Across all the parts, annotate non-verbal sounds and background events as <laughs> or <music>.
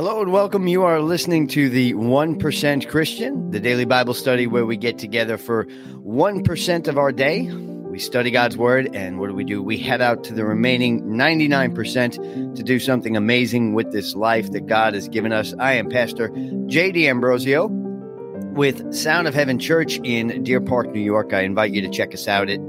Hello and welcome. You are listening to the 1% Christian, the daily Bible study where we get together for 1% of our day. We study God's word, and what do we do? We head out to the remaining 99% to do something amazing with this life that God has given us. I am Pastor JD Ambrosio with Sound of Heaven Church in Deer Park, New York. I invite you to check us out at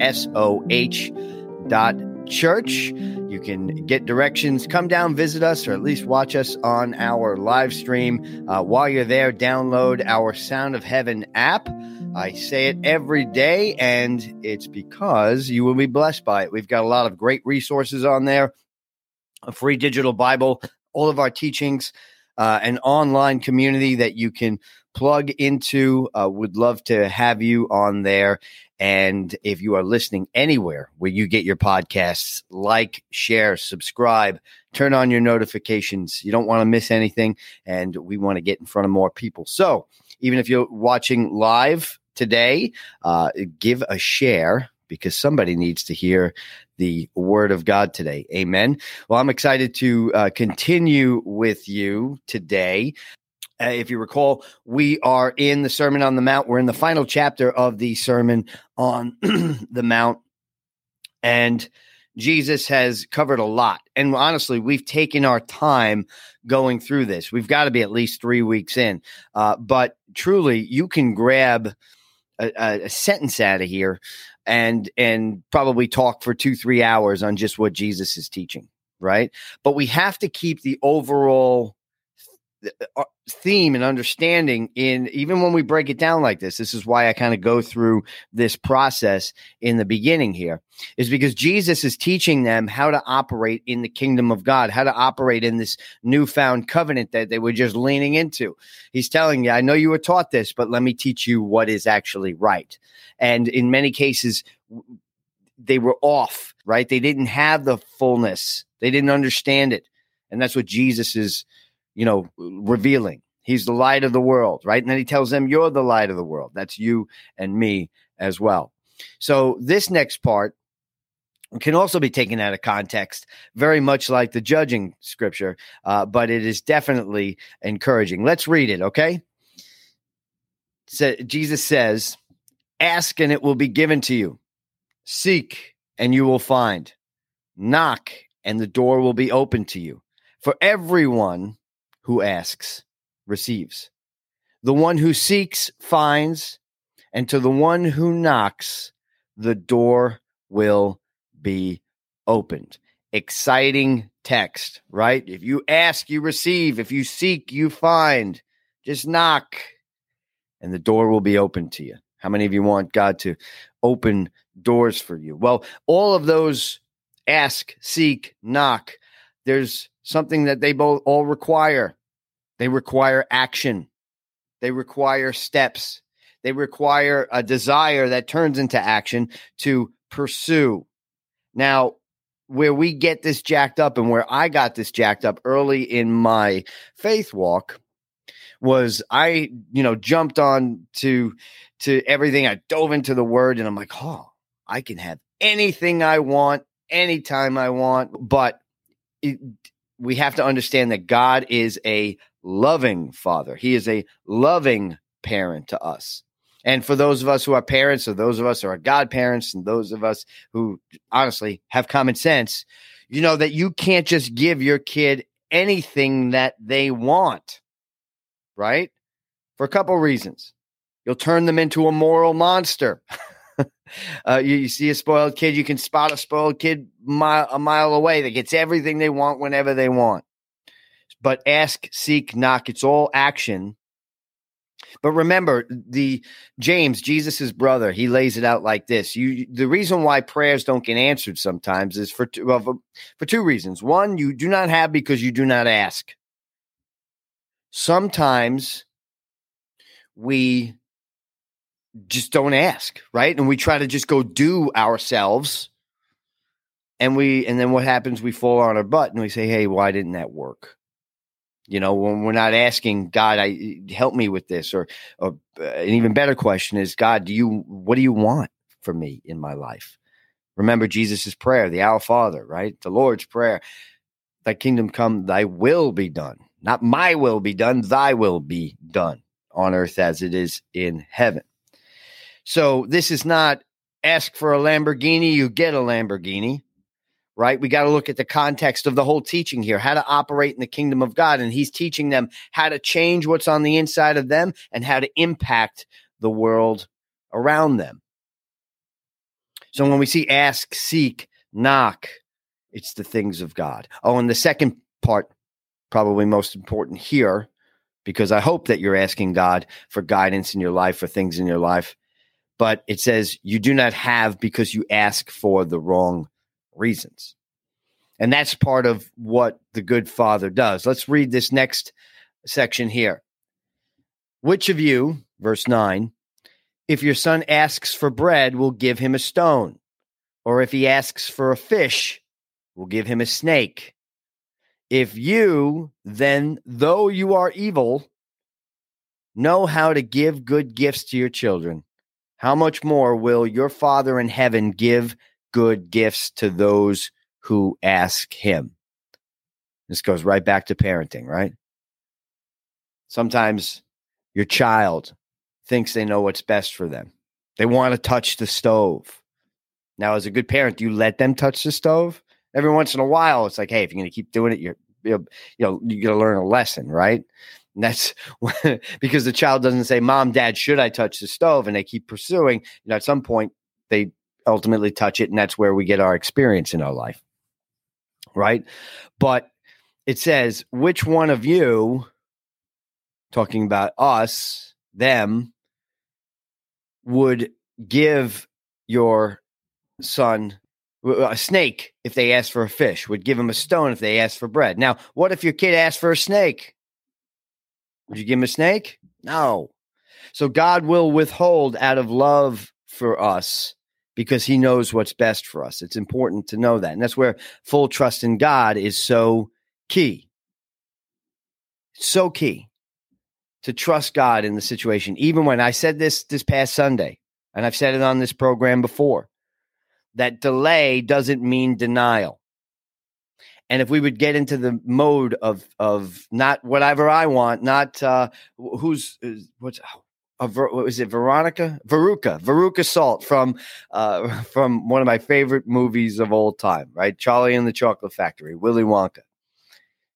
soh.church. You can get directions, come down, visit us, or at least watch us on our live stream. Uh, while you're there, download our Sound of Heaven app. I say it every day, and it's because you will be blessed by it. We've got a lot of great resources on there a free digital Bible, all of our teachings, uh, an online community that you can plug into. Uh, would love to have you on there. And if you are listening anywhere where you get your podcasts, like, share, subscribe, turn on your notifications. You don't want to miss anything. And we want to get in front of more people. So even if you're watching live today, uh, give a share because somebody needs to hear the word of God today. Amen. Well, I'm excited to uh, continue with you today. Uh, if you recall, we are in the Sermon on the Mount. We're in the final chapter of the Sermon on <clears throat> the Mount. And Jesus has covered a lot. And honestly, we've taken our time going through this. We've got to be at least three weeks in. Uh, but truly, you can grab a, a, sentence out of here and and probably talk for two three hours on just what Jesus is teaching, right? But we have to keep the overall Uh, uh, theme and understanding in even when we break it down like this this is why i kind of go through this process in the beginning here is because jesus is teaching them how to operate in the kingdom of god how to operate in this newfound covenant that they were just leaning into. He's telling you i know you were taught this but let me teach you what is actually right. And in many cases they were off right? They didn't have the fullness. They didn't understand it. And that's what jesus is you know, revealing. He's the light of the world, right? And then he tells them, You're the light of the world. That's you and me as well. So, this next part can also be taken out of context, very much like the judging scripture, uh, but it is definitely encouraging. Let's read it, okay? So, Jesus says, Ask and it will be given to you, seek and you will find, knock and the door will be open to you. For everyone who asks receives. The one who seeks finds, and to the one who knocks, the door will be opened. Exciting text, right? If you ask, you receive. If you seek, you find. Just knock, and the door will be open to you. How many of you want God to open doors for you? Well, all of those ask, seek, knock, there's something that they both all require. They require action. They require steps. They require a desire that turns into action to pursue. Now, where we get this jacked up and where I got this jacked up early in my faith walk was I, you know, jumped on to to everything. I dove into the word and I'm like, oh, I can have anything I want anytime I want. But it, we have to understand that God is a loving father. He is a loving parent to us. And for those of us who are parents, or those of us who are godparents, and those of us who honestly have common sense, you know that you can't just give your kid anything that they want, right? For a couple reasons. You'll turn them into a moral monster. <laughs> <laughs> uh, you, you, see a spoiled kid, you can spot a spoiled kid mile, a mile away that gets everything they want whenever they want but ask, seek, knock. It's all action. But remember, the James, Jesus's brother, he lays it out like this. You, the reason why prayers don't get answered sometimes is for two, well, for, for two reasons. One, you do not have because you do not ask. Sometimes we just don't ask, right? And we try to just go do ourselves. And we, and then what happens? We fall on our butt and we say, Hey, why didn't that work? You know, when we're not asking God, I help me with this, or, or uh, an even better question is, God, do you what do you want for me in my life? Remember Jesus' prayer, the Our Father, right? The Lord's prayer. thy kingdom come, thy will be done. Not my will be done, thy will be done on earth as it is in heaven. So this is not ask for a Lamborghini, you get a Lamborghini, right? We got to look at the context of the whole teaching here, how to operate in the kingdom of God. And he's teaching them how to change what's on the inside of them and how to impact the world around them. So when we see ask, seek, knock, it's the things of God. Oh, and the second part, probably most important here, because I hope that you're asking God for guidance in your life, for things in your life. But it says you do not have because you ask for the wrong reasons. And that's part of what the good father does. Let's read this next section here. Which of you, verse 9, if your son asks for bread, will give him a stone? Or if he asks for a fish, will give him a snake? If you, then, though you are evil, know how to give good gifts to your children, how much more will your Father in heaven give good gifts to those who ask him? This goes right back to parenting, right? Sometimes your child thinks they know what's best for them. They want to touch the stove. Now, as a good parent, do you let them touch the stove? every once in a while, it's like, hey, if you're going to keep doing it, you're, you know, you're going to learn a lesson, right? And that's <laughs> because the child doesn't say, "Mom, Dad, should I touch the stove?" and they keep pursuing. You know, at some point, they ultimately touch it, and that's where we get our experience in our life, right? But it says, "Which one of you?" Talking about us, them, would give your son a snake if they asked for a fish, would give him a stone if they asked for bread. Now, what if your kid asked for a snake? Would you give him a snake? No. So God will withhold out of love for us because he knows what's best for us. It's important to know that. And that's where full trust in God is so key. So key to trust God in the situation. Even when I said this this past Sunday, and I've said it on this program before, that delay doesn't mean denial. And if we would get into the mode of of not whatever I want, not uh, who's what's uh, what was it Veronica Veruca Veruca Salt from uh, <laughs> from one of my favorite movies of all time, right? Charlie and the Chocolate Factory, Willy Wonka.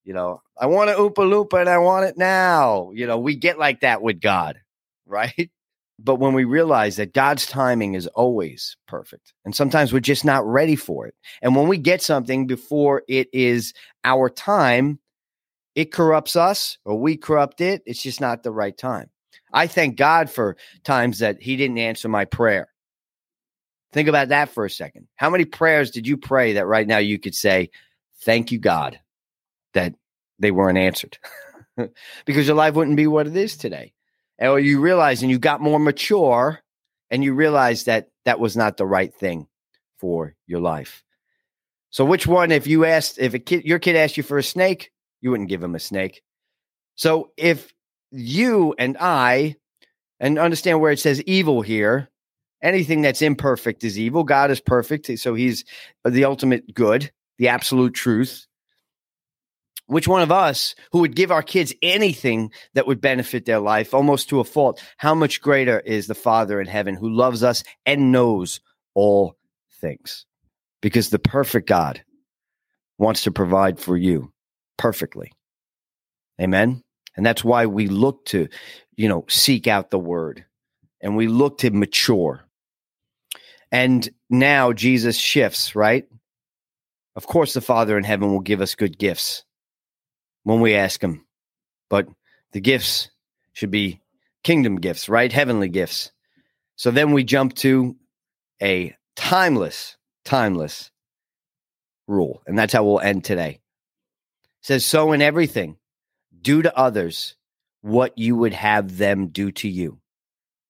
You know, I want an Oompa and I want it now. You know, we get like that with God, <laughs> right? But when we realize that God's timing is always perfect, and sometimes we're just not ready for it. And when we get something before it is our time, it corrupts us or we corrupt it. It's just not the right time. I thank God for times that He didn't answer my prayer. Think about that for a second. How many prayers did you pray that right now you could say, Thank you, God, that they weren't answered? <laughs> because your life wouldn't be what it is today or you realize and you got more mature and you realize that that was not the right thing for your life. So which one if you asked if a kid your kid asked you for a snake, you wouldn't give him a snake. So if you and I and understand where it says evil here, anything that's imperfect is evil. God is perfect, so he's the ultimate good, the absolute truth. Which one of us who would give our kids anything that would benefit their life almost to a fault? How much greater is the Father in heaven who loves us and knows all things? Because the perfect God wants to provide for you perfectly. Amen. And that's why we look to, you know, seek out the word and we look to mature. And now Jesus shifts, right? Of course, the Father in heaven will give us good gifts when we ask Him. But the gifts should be kingdom gifts, right? Heavenly gifts. So then we jump to a timeless, timeless rule. And that's how we'll end today. It says, So in everything, do to others what you would have them do to you.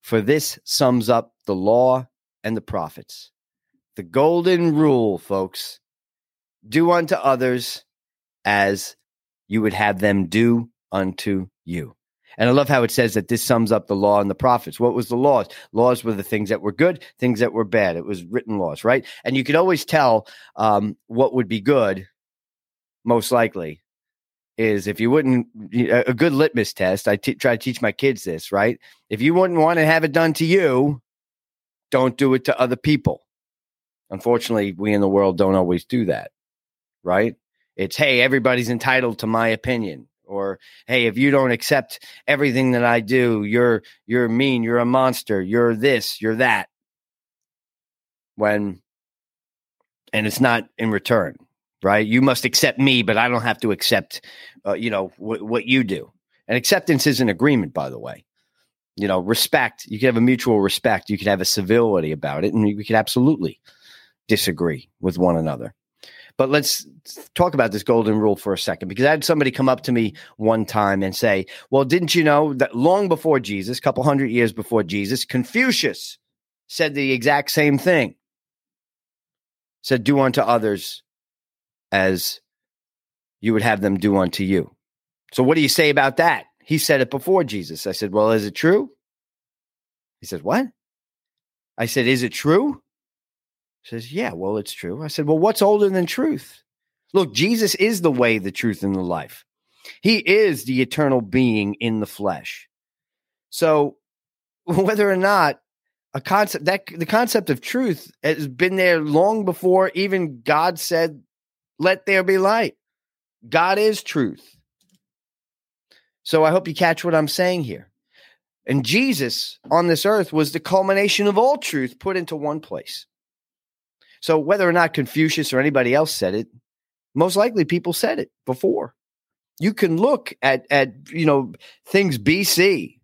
For this sums up the law and the prophets. The golden rule, folks do unto others as you would have them do unto you. And I love how it says that this sums up the law and the prophets. What was the laws? Laws were the things that were good, things that were bad. It was written laws, right? And you could always tell um, what would be good most likely, is if you wouldn't, a good litmus test, I t- try to teach my kids this, right? If you wouldn't want to have it done to you, don't do it to other people. Unfortunately, we in the world don't always do that, right? It's, hey, everybody's entitled to my opinion. Or, hey, if you don't accept everything that I do, you're you're mean, you're a monster, you're this, you're that. When and it's not in return, right? You must accept me, but I don't have to accept, uh, you know, wh- what you do. And acceptance is an agreement, by the way. You know, respect. You can have a mutual respect. You can have a civility about it, and we could absolutely disagree with one another. But let's talk about this golden rule for a second because I had somebody come up to me one time and say, Well, didn't you know that long before Jesus, a couple hundred years before Jesus, Confucius said the exact same thing? said, Do unto others as you would have them do unto you. So, what do you say about that? He said it before Jesus. I said, Well, is it true? He said, What? I said, Is it true? Says, Yeah, well, it's true. I said, Well, what's older than truth? Look, Jesus is the way, the truth, and the life. He is the eternal being in the flesh. So, <laughs> whether or not a concept that the concept of truth has been there long before even God said, "Let there be light." God is truth. So I hope you catch what I'm saying here. And Jesus on this earth was the culmination of all truth put into one place. So whether or not Confucius or anybody else said it, most likely people said it before. You can look at at you know things BC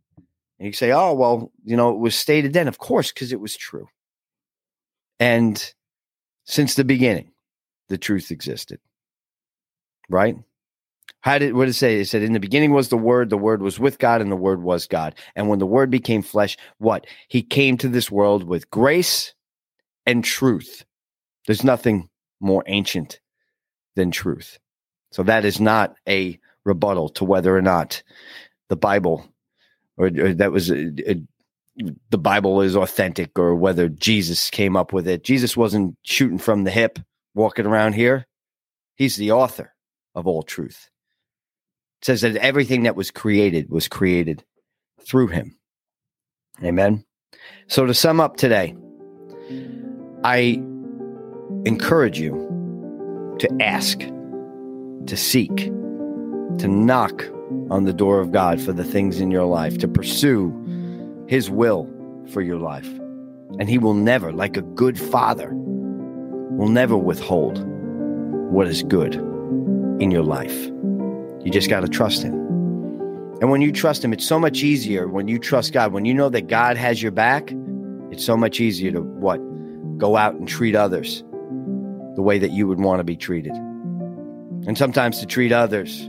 and you say, oh, well, you know, it was stated then. Of course, because it was true. And since the beginning, the truth existed. Right? How did what did it say? It said, In the beginning was the word, the word was with God, and the word was God. And when the word became flesh, what? He came to this world with grace and truth. There's nothing more ancient than truth. So that is not a rebuttal to whether or not the Bible or, or that was a, a, the Bible is authentic or whether Jesus came up with it. Jesus wasn't shooting from the hip, walking around here. He's the author of all truth. It says that everything that was created was created through him. Amen. So to sum up today, I encourage you to ask, to seek, to knock on the door of God for the things in your life, to pursue His will for your life. And He will never, like a good father, will never withhold what is good in your life. You just got to trust Him. And when you trust Him, it's so much easier when you trust God. When you know that God has your back, it's so much easier to what? Go out and treat others the way that you would want to be treated. And sometimes to treat others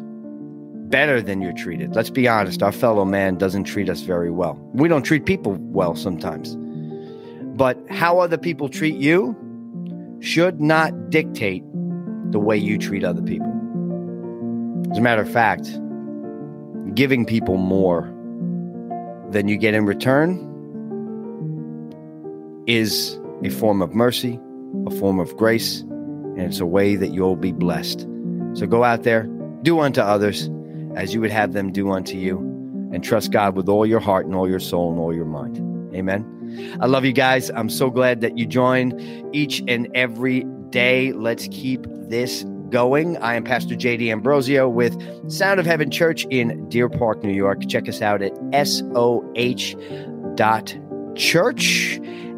better than you're treated. Let's be honest, our fellow man doesn't treat us very well. We don't treat people well sometimes. But how other people treat you should not dictate the way you treat other people. As a matter of fact, giving people more than you get in return is a form of mercy, a form of grace, and it's a way that you'll be blessed. So go out there, do unto others as you would have them do unto you, and trust God with all your heart and all your soul and all your mind. Amen. I love you guys. I'm so glad that you joined each and every day. Let's keep this going. I am Pastor JD Ambrosio with Sound of Heaven Church in Deer Park, New York. Check us out at soh.church.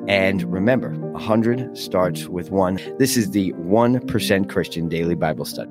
And remember, 100 starts with one. This is the 1% Christian Daily Bible Study.